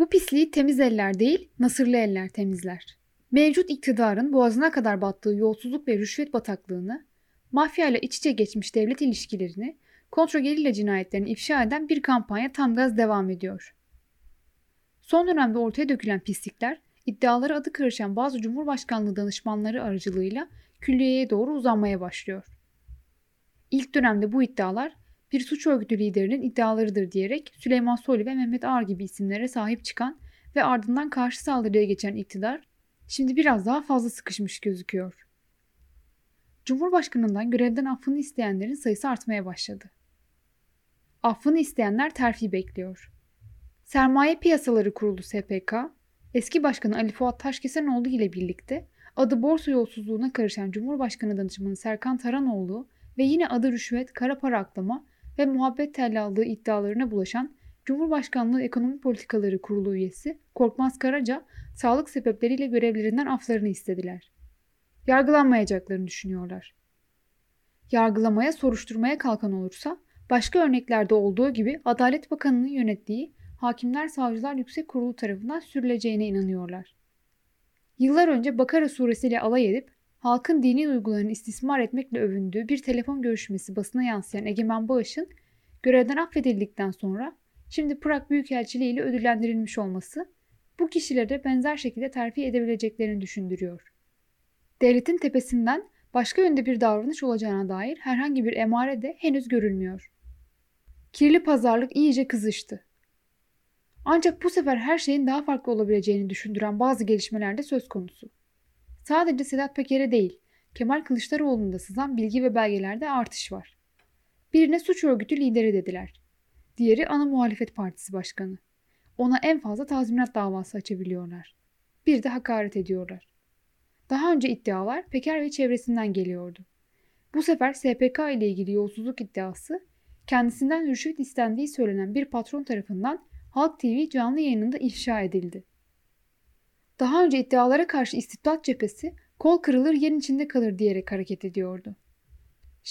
Bu pisliği temiz eller değil, nasırlı eller temizler. Mevcut iktidarın boğazına kadar battığı yolsuzluk ve rüşvet bataklığını, mafya ile iç içe geçmiş devlet ilişkilerini, kontragerilla cinayetlerini ifşa eden bir kampanya tam gaz devam ediyor. Son dönemde ortaya dökülen pislikler, iddiaları adı karışan bazı Cumhurbaşkanlığı danışmanları aracılığıyla külliyeye doğru uzanmaya başlıyor. İlk dönemde bu iddialar bir suç örgütü liderinin iddialarıdır diyerek Süleyman Soylu ve Mehmet Ağar gibi isimlere sahip çıkan ve ardından karşı saldırıya geçen iktidar şimdi biraz daha fazla sıkışmış gözüküyor. Cumhurbaşkanından görevden affını isteyenlerin sayısı artmaya başladı. Affını isteyenler terfi bekliyor. Sermaye Piyasaları Kurulu SPK, eski başkanı Ali Fuat Taşkesenoğlu ile birlikte adı borsa yolsuzluğuna karışan Cumhurbaşkanı danışmanı Serkan Taranoğlu ve yine adı rüşvet, kara para aklama ve muhabbet tellallığı iddialarına bulaşan Cumhurbaşkanlığı Ekonomi Politikaları Kurulu üyesi Korkmaz Karaca sağlık sebepleriyle görevlerinden aflarını istediler. Yargılanmayacaklarını düşünüyorlar. Yargılamaya, soruşturmaya kalkan olursa başka örneklerde olduğu gibi Adalet Bakanı'nın yönettiği Hakimler Savcılar Yüksek Kurulu tarafından sürüleceğine inanıyorlar. Yıllar önce Bakara suresiyle alay edip halkın dini duygularını istismar etmekle övündüğü bir telefon görüşmesi basına yansıyan Egemen Bağış'ın görevden affedildikten sonra şimdi Prag Büyükelçiliği ile ödüllendirilmiş olması bu kişilere benzer şekilde terfi edebileceklerini düşündürüyor. Devletin tepesinden başka yönde bir davranış olacağına dair herhangi bir emare de henüz görülmüyor. Kirli pazarlık iyice kızıştı. Ancak bu sefer her şeyin daha farklı olabileceğini düşündüren bazı gelişmeler de söz konusu. Sadece Sedat Peker'e değil, Kemal Kılıçdaroğlu'nda sızan bilgi ve belgelerde artış var. Birine suç örgütü lideri dediler. Diğeri ana muhalefet partisi başkanı. Ona en fazla tazminat davası açabiliyorlar. Bir de hakaret ediyorlar. Daha önce iddialar Peker ve çevresinden geliyordu. Bu sefer SPK ile ilgili yolsuzluk iddiası kendisinden rüşvet istendiği söylenen bir patron tarafından Halk TV canlı yayınında ifşa edildi. Daha önce iddialara karşı istibdat cephesi kol kırılır yerin içinde kalır diyerek hareket ediyordu.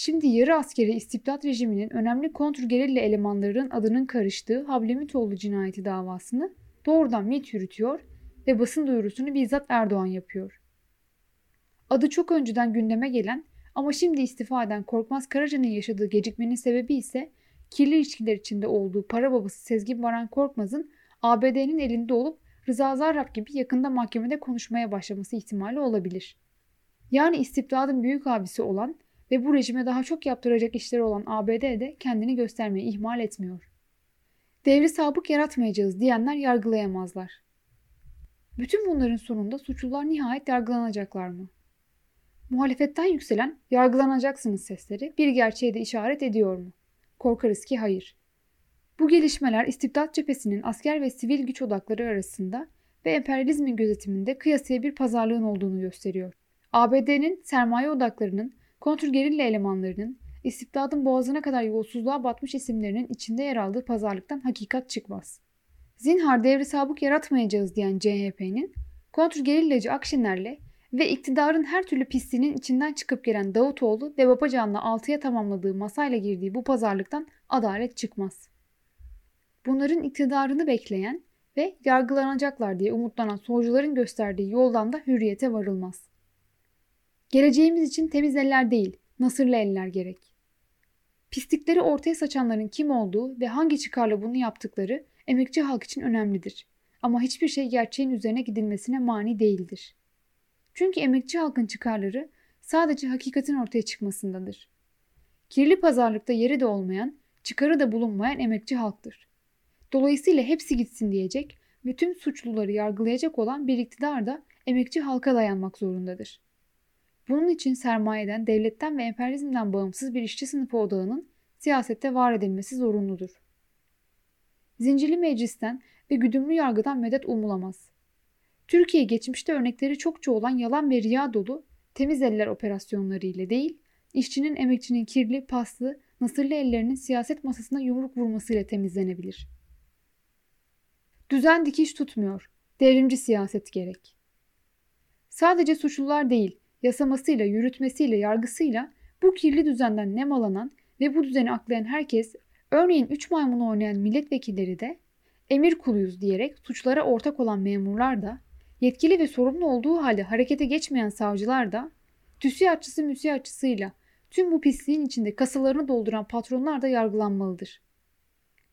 Şimdi yarı askeri istibdat rejiminin önemli kontrgerilla elemanlarının adının karıştığı Hablemitoğlu cinayeti davasını doğrudan MİT yürütüyor ve basın duyurusunu bizzat Erdoğan yapıyor. Adı çok önceden gündeme gelen ama şimdi istifa eden Korkmaz Karaca'nın yaşadığı gecikmenin sebebi ise kirli ilişkiler içinde olduğu para babası Sezgin Baran Korkmaz'ın ABD'nin elinde olup Rıza Zarrab gibi yakında mahkemede konuşmaya başlaması ihtimali olabilir. Yani istibdadın büyük abisi olan ve bu rejime daha çok yaptıracak işleri olan ABD de kendini göstermeyi ihmal etmiyor. Devri sabık yaratmayacağız diyenler yargılayamazlar. Bütün bunların sonunda suçlular nihayet yargılanacaklar mı? Muhalefetten yükselen yargılanacaksınız sesleri bir gerçeğe de işaret ediyor mu? Korkarız ki hayır. Bu gelişmeler istibdat cephesinin asker ve sivil güç odakları arasında ve emperyalizmin gözetiminde kıyasıya bir pazarlığın olduğunu gösteriyor. ABD'nin sermaye odaklarının, kontrgerilla elemanlarının, istibdadın boğazına kadar yolsuzluğa batmış isimlerinin içinde yer aldığı pazarlıktan hakikat çıkmaz. Zinhar devri sabık yaratmayacağız diyen CHP'nin kontrgerillacı Akşener'le ve iktidarın her türlü pisliğinin içinden çıkıp gelen Davutoğlu ve Babacan'la altıya tamamladığı masayla girdiği bu pazarlıktan adalet çıkmaz. Bunların iktidarını bekleyen ve yargılanacaklar diye umutlanan solcuların gösterdiği yoldan da hürriyete varılmaz. Geleceğimiz için temiz eller değil, nasırlı eller gerek. Pislikleri ortaya saçanların kim olduğu ve hangi çıkarla bunu yaptıkları emekçi halk için önemlidir. Ama hiçbir şey gerçeğin üzerine gidilmesine mani değildir. Çünkü emekçi halkın çıkarları sadece hakikatin ortaya çıkmasındadır. Kirli pazarlıkta yeri de olmayan, çıkarı da bulunmayan emekçi halktır. Dolayısıyla hepsi gitsin diyecek ve tüm suçluları yargılayacak olan bir iktidar da emekçi halka dayanmak zorundadır. Bunun için sermayeden, devletten ve emperyalizmden bağımsız bir işçi sınıfı odağının siyasette var edilmesi zorunludur. Zincirli meclisten ve güdümlü yargıdan medet umulamaz. Türkiye geçmişte örnekleri çokça olan yalan ve riya dolu temiz eller operasyonları ile değil, işçinin emekçinin kirli, paslı, nasırlı ellerinin siyaset masasına yumruk vurmasıyla temizlenebilir. Düzen dikiş tutmuyor. Devrimci siyaset gerek. Sadece suçlular değil, yasamasıyla, yürütmesiyle, yargısıyla bu kirli düzenden nemalanan ve bu düzeni aklayan herkes, örneğin üç maymunu oynayan milletvekilleri de emir kuluyuz diyerek suçlara ortak olan memurlar da, yetkili ve sorumlu olduğu halde harekete geçmeyen savcılar da, tüsiyatçısı müsiyatçısıyla tüm bu pisliğin içinde kasalarını dolduran patronlar da yargılanmalıdır.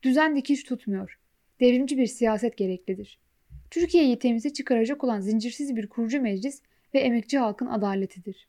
Düzen dikiş tutmuyor. Devrimci bir siyaset gereklidir. Türkiye'yi temize çıkaracak olan zincirsiz bir kurucu meclis ve emekçi halkın adaletidir.